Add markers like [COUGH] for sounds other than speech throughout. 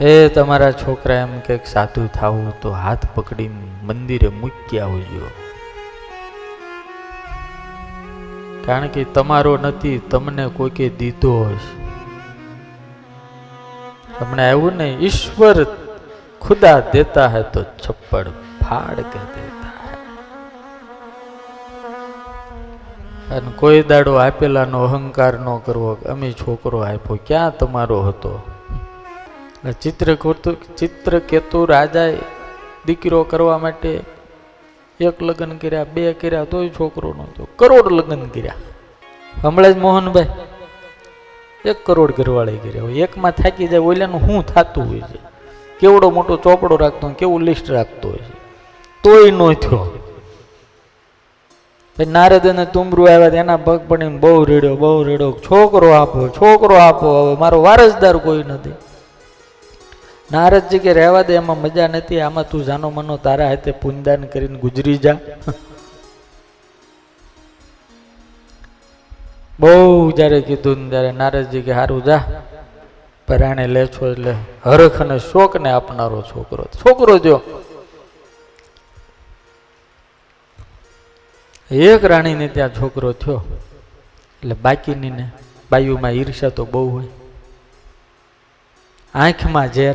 એ તમારા છોકરા એમ કંઈક સાધુ થવું તો હાથ પકડીને મંદિરે મૂકી આવજો કારણ કે તમારો નથી, તમને કોઈકે દીધો હશે. હમણાં આવ્યું ને ઈશ્વર ખુદા દેતા હે તો છપ્પડ ફાડ કે દેતા હે. અને કોઈ દાડો આપેલાનો અહંકાર ન કરવો, અમે છોકરો આપ્યો, ક્યાં તમારો હતો? ચિત્રકેતુ ચિત્રકેતુ રાજાએ દીકરો કરવા માટે એક લગ્ન કર્યા, બે કર્યા, તોય છોકરો નહોતો. કરોડ લગ્ન કર્યા. હમણાં જ મોહનભાઈ એક કરોડ ઘરવાળે કર્યા હોય. એકમાં થાકી જાય, ઓલાનું શું થતું હોય છે? કેવડો મોટો ચોપડો રાખતો હોય, કેવું લિસ્ટ રાખતો હોય છે? તોય નો થયો. પછી નારદ અને તુમરું આવ્યા એના પગ પડીને બહુ રેડ્યો બહુ રેડ્યો. છોકરો આપો છોકરો આપો, હવે મારો વારસદાર કોઈ નથી. નારદજી કે રહેવા દે, એમાં મજા નથી. આમાં તું જાનો મનો, તારા હાથે પૂનદાન કરીને ગુજરી જા. [LAUGHS] બહુ જ્યારે કીધું ને ત્યારે નારદજી કે સારું જા. પરાણે લે છો એટલે હરખ અને શોકને આપનારો છોકરો. છોકરો જો. એક રાણીને ત્યાં છોકરો થયો. એટલે બાકીની ને બાયુમાં ઈર્ષા તો બહુ હોય. આંખમાં ઝેર.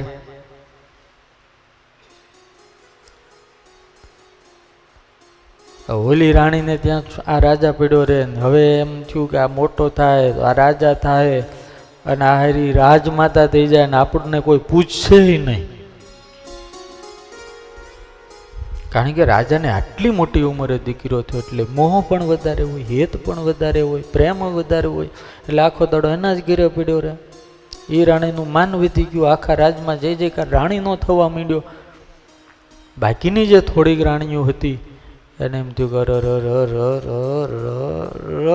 હોલી રાણીને ત્યાં આ રાજા પીડ્યો રહે ને હવે એમ થયું કે આ મોટો થાય આ રાજા થાય અને આ હારી રાજમાતા થઈ જાય ને આપણને કોઈ પૂછશે નહીં. કારણ કે રાજાને આટલી મોટી ઉંમરે દીકરો થયો એટલે મોહ પણ વધારે હોય, હેત પણ વધારે હોય, પ્રેમ વધારે હોય, એટલે આખો દાડો એના જ ઘેરે પડ્યો રહે એ રાણીનું માન વધી ગયું, આખા રાજમાં જે જે રાણી નો થવા માંડ્યો. બાકીની જે થોડીક રાણીઓ હતી એને એમ થયું કે ર ર ર ર ર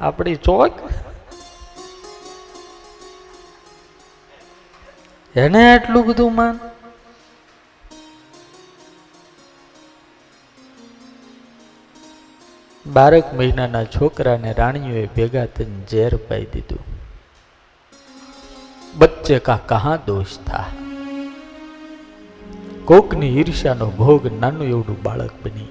આપણી ચોક. એને આટલું બધું માન? બારક મહિનાના છોકરાને રાણીઓએ ભેગા થઈને ઝેર પાઈ દીધું. બચ્ચે કા, કહા દોષ થા? કોકની ઈર્ષ્યાનો ભોગ નાનું એવડું બાળક બની.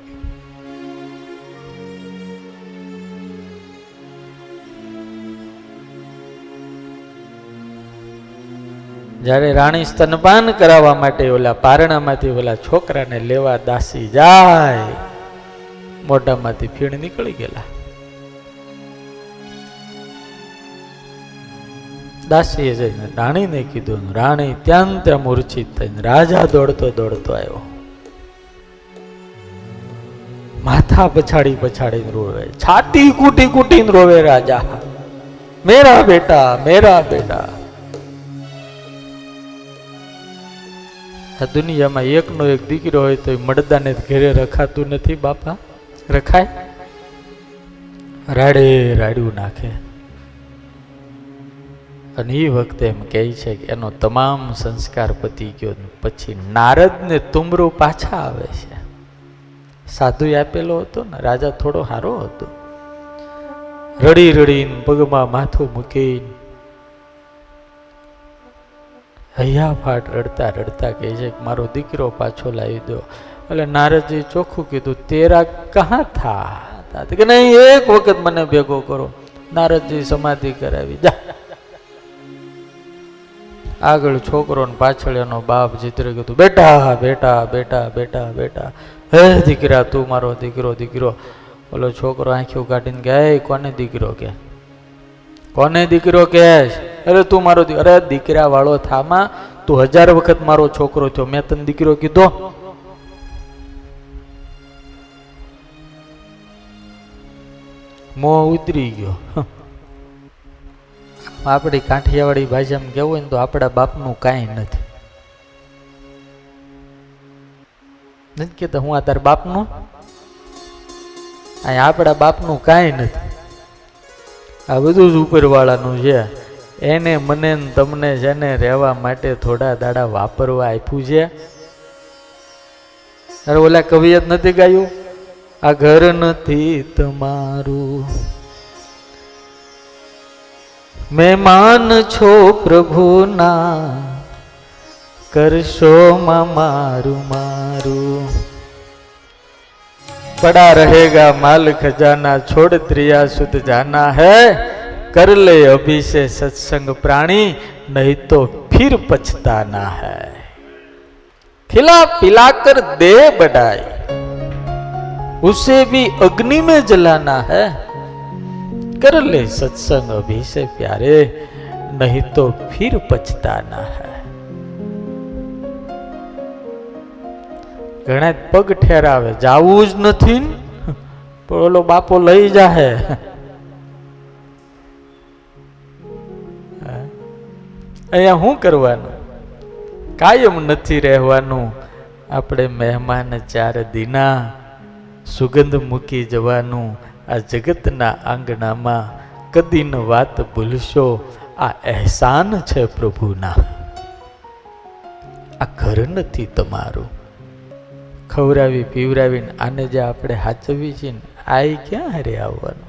જ્યારે રાણી સ્તનપાન કરાવવા માટે ઓલા પારણામાંથી ઓલા છોકરાને લેવા દાસી જાય, મોઢામાંથી ફીણ નીકળી ગયેલા. દાસીએ જઈને રાણીને કીધું, રાણી ત્યાં ત્યાં મૂર્છિત થઈને રાજા દોડતો દોડતો આવ્યો. માથા પછાડી પછાડીને રોવે, છાતી કૂટી કૂટીને રોવે રાજા. મેરા બેટા મેરા બેટા. આ દુનિયામાં એકનો એક દીકરો હોય તો મડદાને ઘેરે રખાતું નથી બાપા. રખાય? રાડે રાડ્યું નાખે. અને એ વખતે એમ કહે છે કે એનો તમામ સંસ્કાર પતી ગયો પછી નારદને તુમરો પાછા આવે છે. સાધુ આપેલો હતો ને, રાજા થોડો સારો હતો. રડી રડીને પગમાં માથું મૂકીને હૈયા ફાટ રડતા રડતા કહે છે કે મારો દીકરો પાછો લાવી દો. એટલે નારદજી ચોખ્ખું કીધું, તેરા કહા થા? કે નહીં, એક વખત મને ભેગો કરો. નારદજી સમાધિ કરાવી, જા. આગળ છોકરો ને પાછળ એનો બાપ ચિત્ર કીધું બેટા બેટા બેટા બેટા બેટા, હે દીકરા, તું મારો દીકરો દીકરો. ઓલો છોકરો આંખીઓ કાઢીને કે કોને દીકરો કે? કોને દીકરો કે? અરે તું મારો અરે દીકરા વાળો થામાં, તું હજાર વખત મારો છોકરો થયો, મેં તને દીકરો કીધો. મોં ઉતરી ગયો. આપણી કાઠિયાવાડી ભાષામાં કેવું હોય ને તો આપણા બાપનું કાંઈ નથી. નથી કહેતા હું આ તાર બાપનું? અહીં આપણા બાપનું કાંઈ નથી. આ બધું જ ઉપરવાળાનું છે. એને મને તમને છે ને રહેવા માટે થોડા દાડા વાપરવા આપ્યું છે. અરે ઓલા કવિયત નથી ગાયું? આ ઘર નથી તમારું. મહેમાન છો પ્રભુના કરશો માં મારું મારું पड़ा रहेगा माल खजाना छोड़ त्रिया सुध जाना है कर ले अभी से सत्संग प्राणी नहीं तो फिर पछताना है खिला पिलाकर दे बढ़ाई उसे भी अग्नि में जलाना है कर ले सत्संग अभी से प्यारे नहीं तो फिर पछताना है ઘણા પગ ઠેરાવે જાવું જ નથી ને. પણ ઓલો બાપો લઈ જાહે અહીંયા શું કરવાનું કાયમ નથી રહેવાનું આપણે મહેમાન ચાર દિના સુગંધ મૂકી જવાનું આ જગતના આંગણામાં કદીન વાત ભૂલશો. આ અહેસાન છે પ્રભુના. આ ઘર નથી તમારું. ખવડાવી પીવડાવીને આને જે આપણે હાચવી છીએ ને આ ક્યાં હારે આવવાનું?